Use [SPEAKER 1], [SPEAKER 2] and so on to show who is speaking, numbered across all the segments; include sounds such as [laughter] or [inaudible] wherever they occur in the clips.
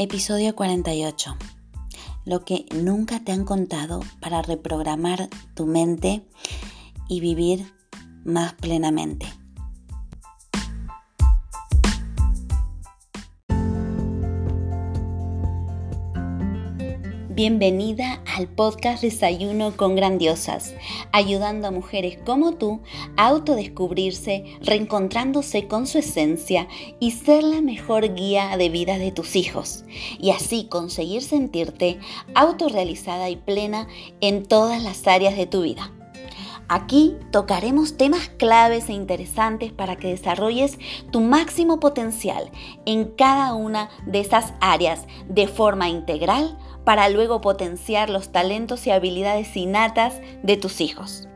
[SPEAKER 1] Episodio 48. Lo que nunca te han contado para reprogramar tu mente y vivir más plenamente. Bienvenida al podcast Desayuno con Grandiosas, ayudando a mujeres como tú a autodescubrirse, reencontrándose con su esencia y ser la mejor guía de vida de tus hijos, y así conseguir sentirte autorrealizada y plena en todas las áreas de tu vida. Aquí tocaremos temas claves e interesantes para que desarrolles tu máximo potencial en cada una de esas áreas de forma integral para luego potenciar los talentos y habilidades innatas de tus hijos.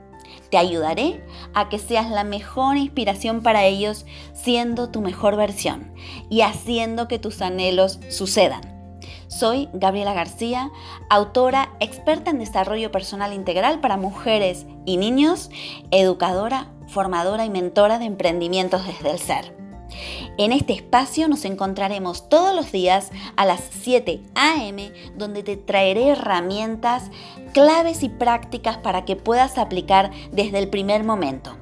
[SPEAKER 1] Te ayudaré a que seas la mejor inspiración para ellos siendo tu mejor versión y haciendo que tus anhelos sucedan. Soy Gabriela García, autora experta en desarrollo personal integral para mujeres y niños, educadora, formadora y mentora de emprendimientos desde el ser. En este espacio nos encontraremos todos los días a las 7 a.m. donde te traeré herramientas, claves y prácticas para que puedas aplicar desde el primer momento.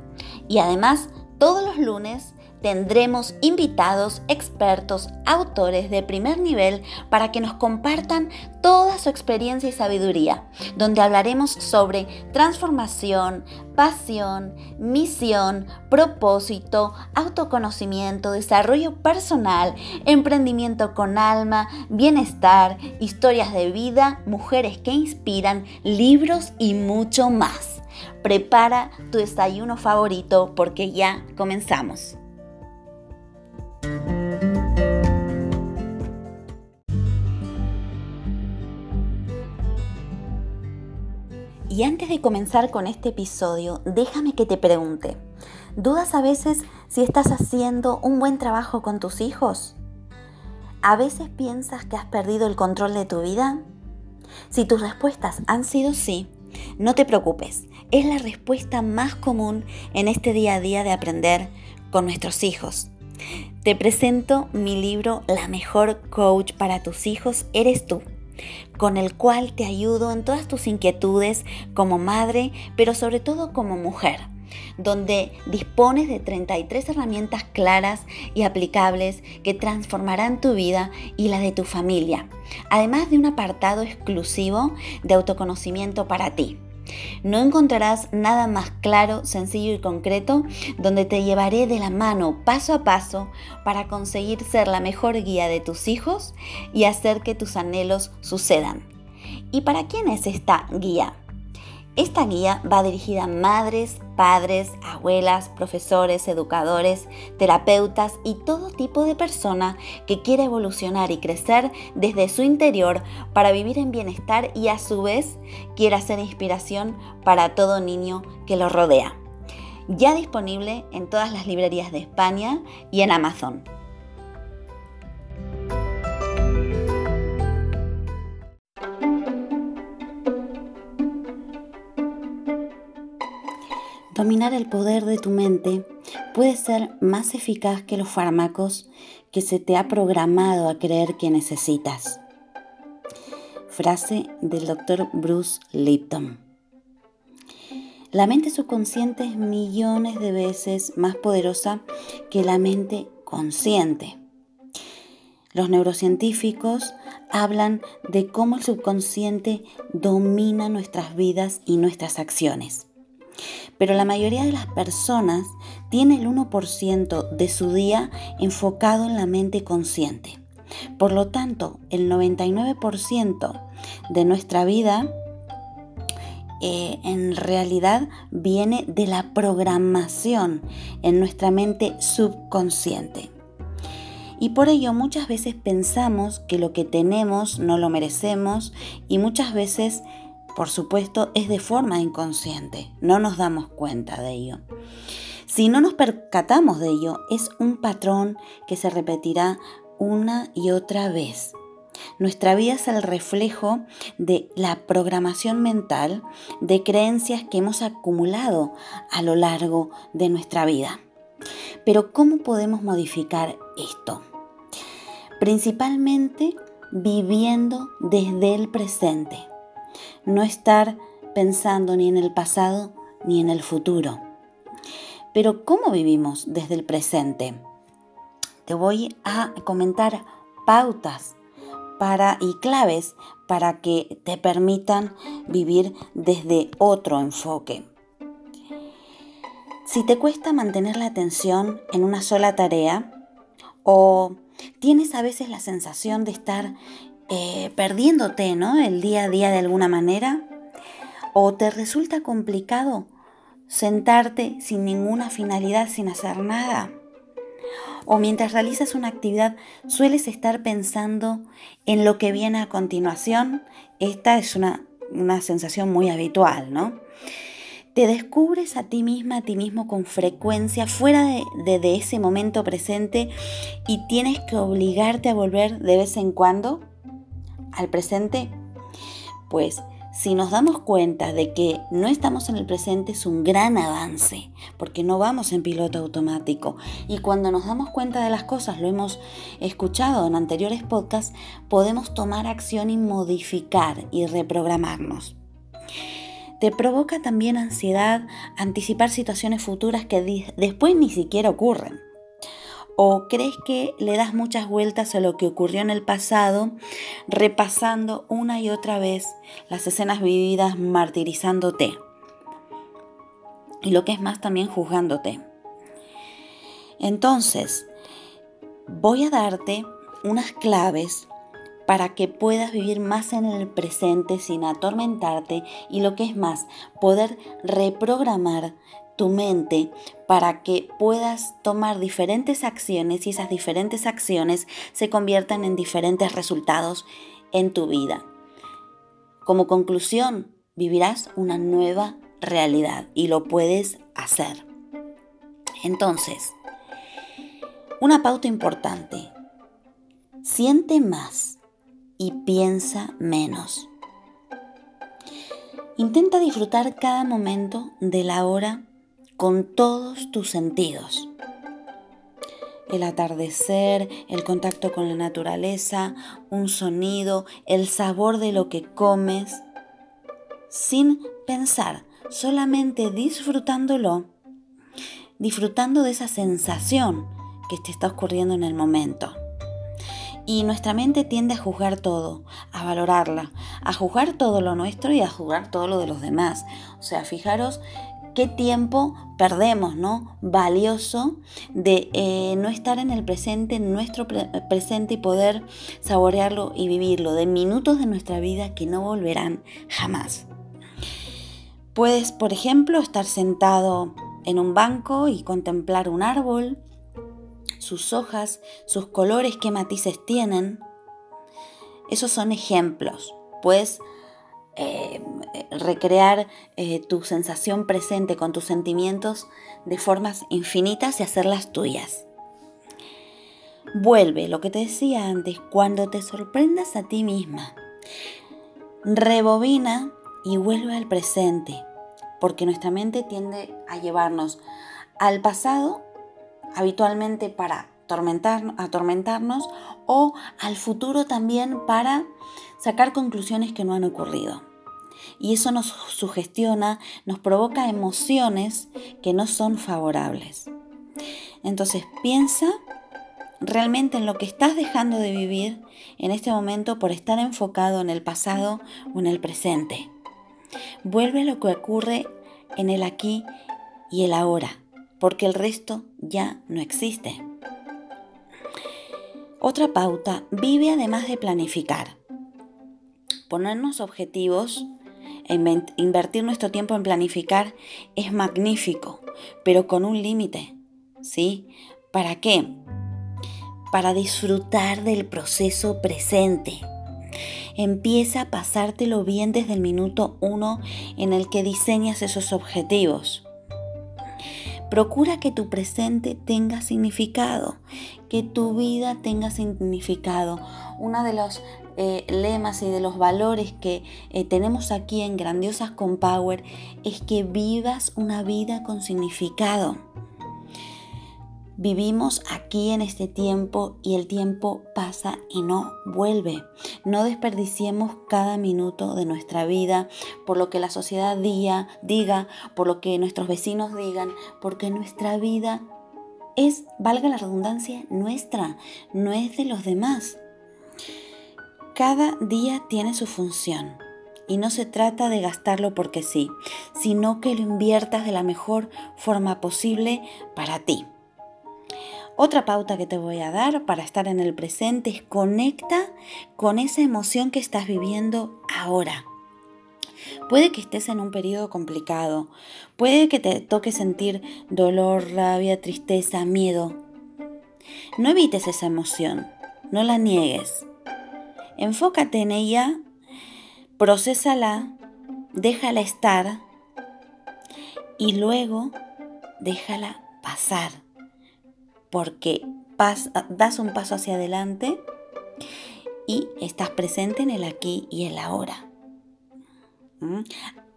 [SPEAKER 1] Y además, todos los lunes tendremos invitados, expertos, autores de primer nivel para que nos compartan toda su experiencia y sabiduría, donde hablaremos sobre transformación, pasión, misión, propósito, autoconocimiento, desarrollo personal, emprendimiento con alma, bienestar, historias de vida, mujeres que inspiran, libros y mucho más. Prepara tu desayuno favorito porque ya comenzamos. Y antes de comenzar con este episodio, déjame que te pregunte, ¿dudas a veces si estás haciendo un buen trabajo con tus hijos? ¿A veces piensas que has perdido el control de tu vida? Si tus respuestas han sido sí, no te preocupes, es la respuesta más común en este día a día de aprender con nuestros hijos. Te presento mi libro La mejor coach para tus hijos eres tú con el cual te ayudo en todas tus inquietudes como madre, pero sobre todo como mujer donde dispones de 33 herramientas claras y aplicables que transformarán tu vida y la de tu familia, además de un apartado exclusivo de autoconocimiento para ti. No encontrarás nada más claro, sencillo y concreto donde te llevaré de la mano paso a paso para conseguir ser la mejor guía de tus hijos y hacer que tus anhelos sucedan. ¿Y para quién es esta guía? Esta guía va dirigida a madres, padres, abuelas, profesores, educadores, terapeutas y todo tipo de persona que quiere evolucionar y crecer desde su interior para vivir en bienestar y a su vez quiera ser inspiración para todo niño que lo rodea. Ya disponible en todas las librerías de España y en Amazon. Dominar el poder de tu mente puede ser más eficaz que los fármacos que se te ha programado a creer que necesitas. Frase del doctor Bruce Lipton. La mente subconsciente es millones de veces más poderosa que la mente consciente. Los neurocientíficos hablan de cómo el subconsciente domina nuestras vidas y nuestras acciones pero la mayoría de las personas tiene el 1% de su día enfocado en la mente consciente. Por lo tanto, el 99% de nuestra vida eh, en realidad viene de la programación en nuestra mente subconsciente. Y por ello muchas veces pensamos que lo que tenemos no lo merecemos y muchas veces por supuesto, es de forma inconsciente, no nos damos cuenta de ello. Si no nos percatamos de ello, es un patrón que se repetirá una y otra vez. Nuestra vida es el reflejo de la programación mental de creencias que hemos acumulado a lo largo de nuestra vida. Pero ¿cómo podemos modificar esto? Principalmente viviendo desde el presente. No estar pensando ni en el pasado ni en el futuro. Pero ¿cómo vivimos desde el presente? Te voy a comentar pautas para, y claves para que te permitan vivir desde otro enfoque. Si te cuesta mantener la atención en una sola tarea o tienes a veces la sensación de estar eh, perdiéndote ¿no? el día a día de alguna manera, o te resulta complicado sentarte sin ninguna finalidad, sin hacer nada. O mientras realizas una actividad sueles estar pensando en lo que viene a continuación. Esta es una, sensación muy habitual, ¿no? Te descubres a ti misma, a ti mismo con frecuencia fuera de, de ese momento presente y tienes que obligarte a volver de vez en cuando al presente. Pues si nos damos cuenta de que no estamos en el presente es un gran avance, porque no vamos en piloto automático. Y cuando nos damos cuenta de las cosas, lo hemos escuchado en anteriores podcasts, podemos tomar acción y modificar y reprogramarnos. Te provoca también ansiedad anticipar situaciones futuras que después ni siquiera ocurren. ¿O crees que le das muchas vueltas a lo que ocurrió en el pasado, repasando una y otra vez las escenas vividas, martirizándote? Y lo que es más, también juzgándote. Entonces, voy a darte unas claves para que puedas vivir más en el presente sin atormentarte y lo que es más, poder reprogramar tu mente para que puedas tomar diferentes acciones y esas diferentes acciones se conviertan en diferentes resultados en tu vida. Como conclusión, vivirás una nueva realidad y lo puedes hacer. Entonces, una pauta importante. Siente más y piensa menos. Intenta disfrutar cada momento de la hora con todos tus sentidos. El atardecer, el contacto con la naturaleza, un sonido, el sabor de lo que comes, sin pensar, solamente disfrutándolo, disfrutando de esa sensación que te está ocurriendo en el momento. Y nuestra mente tiende a juzgar todo, a valorarla, a juzgar todo lo nuestro y a juzgar todo lo de los demás. O sea, fijaros qué tiempo perdemos, ¿no? Valioso de eh, no estar en el presente, en nuestro presente y poder saborearlo y vivirlo, de minutos de nuestra vida que no volverán jamás. Puedes, por ejemplo, estar sentado en un banco y contemplar un árbol, sus hojas, sus colores, qué matices tienen. Esos son ejemplos. Puedes eh, recrear eh, tu sensación presente con tus sentimientos de formas infinitas y hacerlas tuyas. Vuelve, lo que te decía antes, cuando te sorprendas a ti misma. Rebobina y vuelve al presente, porque nuestra mente tiende a llevarnos al pasado habitualmente para atormentarnos o al futuro también para sacar conclusiones que no han ocurrido. Y eso nos sugestiona, nos provoca emociones que no son favorables. Entonces piensa realmente en lo que estás dejando de vivir en este momento por estar enfocado en el pasado o en el presente. Vuelve a lo que ocurre en el aquí y el ahora, porque el resto ya no existe. Otra pauta, vive además de planificar. Ponernos objetivos invertir nuestro tiempo en planificar es magnífico, pero con un límite. ¿Sí? ¿Para qué? Para disfrutar del proceso presente. Empieza a pasártelo bien desde el minuto uno en el que diseñas esos objetivos. Procura que tu presente tenga significado, que tu vida tenga significado. Uno de los eh, lemas y de los valores que eh, tenemos aquí en Grandiosas con Power es que vivas una vida con significado. Vivimos aquí en este tiempo y el tiempo pasa y no vuelve. No desperdiciemos cada minuto de nuestra vida por lo que la sociedad diga, diga, por lo que nuestros vecinos digan, porque nuestra vida es, valga la redundancia, nuestra, no es de los demás. Cada día tiene su función y no se trata de gastarlo porque sí, sino que lo inviertas de la mejor forma posible para ti. Otra pauta que te voy a dar para estar en el presente es conecta con esa emoción que estás viviendo ahora. Puede que estés en un periodo complicado, puede que te toque sentir dolor, rabia, tristeza, miedo. No evites esa emoción, no la niegues. Enfócate en ella, procésala, déjala estar y luego déjala pasar porque das un paso hacia adelante y estás presente en el aquí y el ahora. ¿Mm?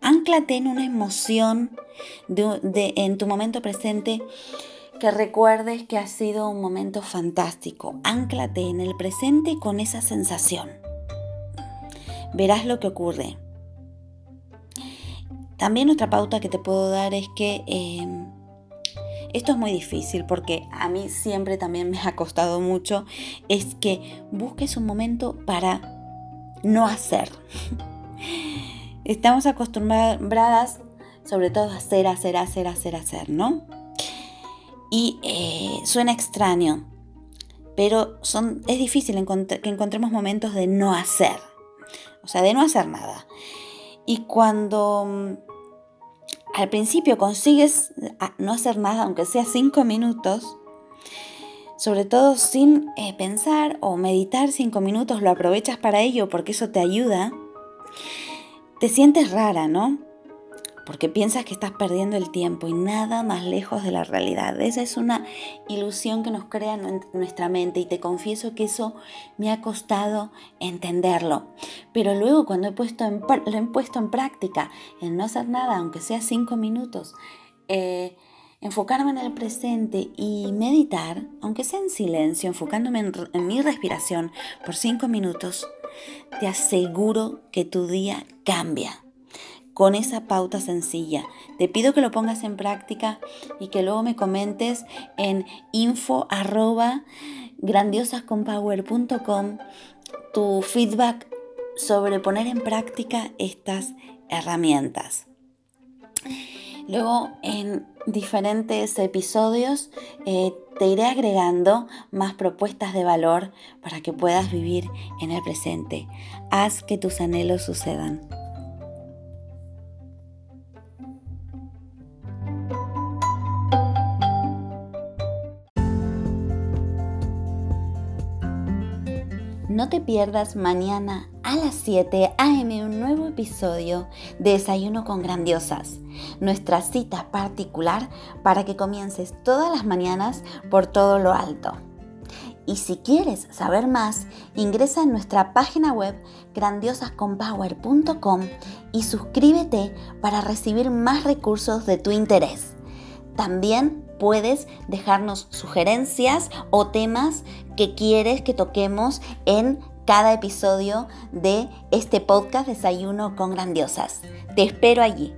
[SPEAKER 1] Anclate en una emoción de, en tu momento presente que recuerdes que ha sido un momento fantástico. Anclate en el presente con esa sensación. Verás lo que ocurre. También otra pauta que te puedo dar es que em, esto es muy difícil porque a mí siempre también me ha costado mucho, es que busques un momento para no hacer. [laughs] Estamos acostumbradas sobre todo a hacer, hacer, hacer, hacer, hacer, ¿no? Y eh, suena extraño, pero son, es difícil que encontremos momentos de no hacer, o sea, de no hacer nada. Y cuando al principio consigues ah, no hacer nada, aunque sea cinco minutos, sobre todo sin eh, pensar o meditar cinco minutos, lo aprovechas para ello porque eso te ayuda, te sientes rara, ¿no? Porque piensas que estás perdiendo el tiempo y nada más lejos de la realidad. Esa es una ilusión que nos crea nuestra mente y te confieso que eso me ha costado entenderlo. Pero luego cuando he puesto lo he puesto en práctica, en no hacer nada, aunque sea cinco minutos, eh, enfocarme en el presente y meditar, aunque sea en silencio, enfocándome en mi respiración por cinco minutos, te aseguro que tu día cambia con esa pauta sencilla. Te pido que lo pongas en práctica y que luego me comentes en info tu feedback sobre poner en práctica estas herramientas. Luego en diferentes episodios eh, te iré agregando más propuestas de valor para que puedas vivir en el presente. Haz que tus anhelos sucedan. No te pierdas mañana a las 7 a.m. un nuevo episodio de Desayuno con Grandiosas, nuestra cita particular para que comiences todas las mañanas por todo lo alto. Y si quieres saber más, ingresa en nuestra página web grandiosasconpower.com y suscríbete para recibir más recursos de tu interés. También puedes dejarnos sugerencias o temas que quieres que toquemos en cada episodio de este podcast Desayuno con Grandiosas. Te espero allí.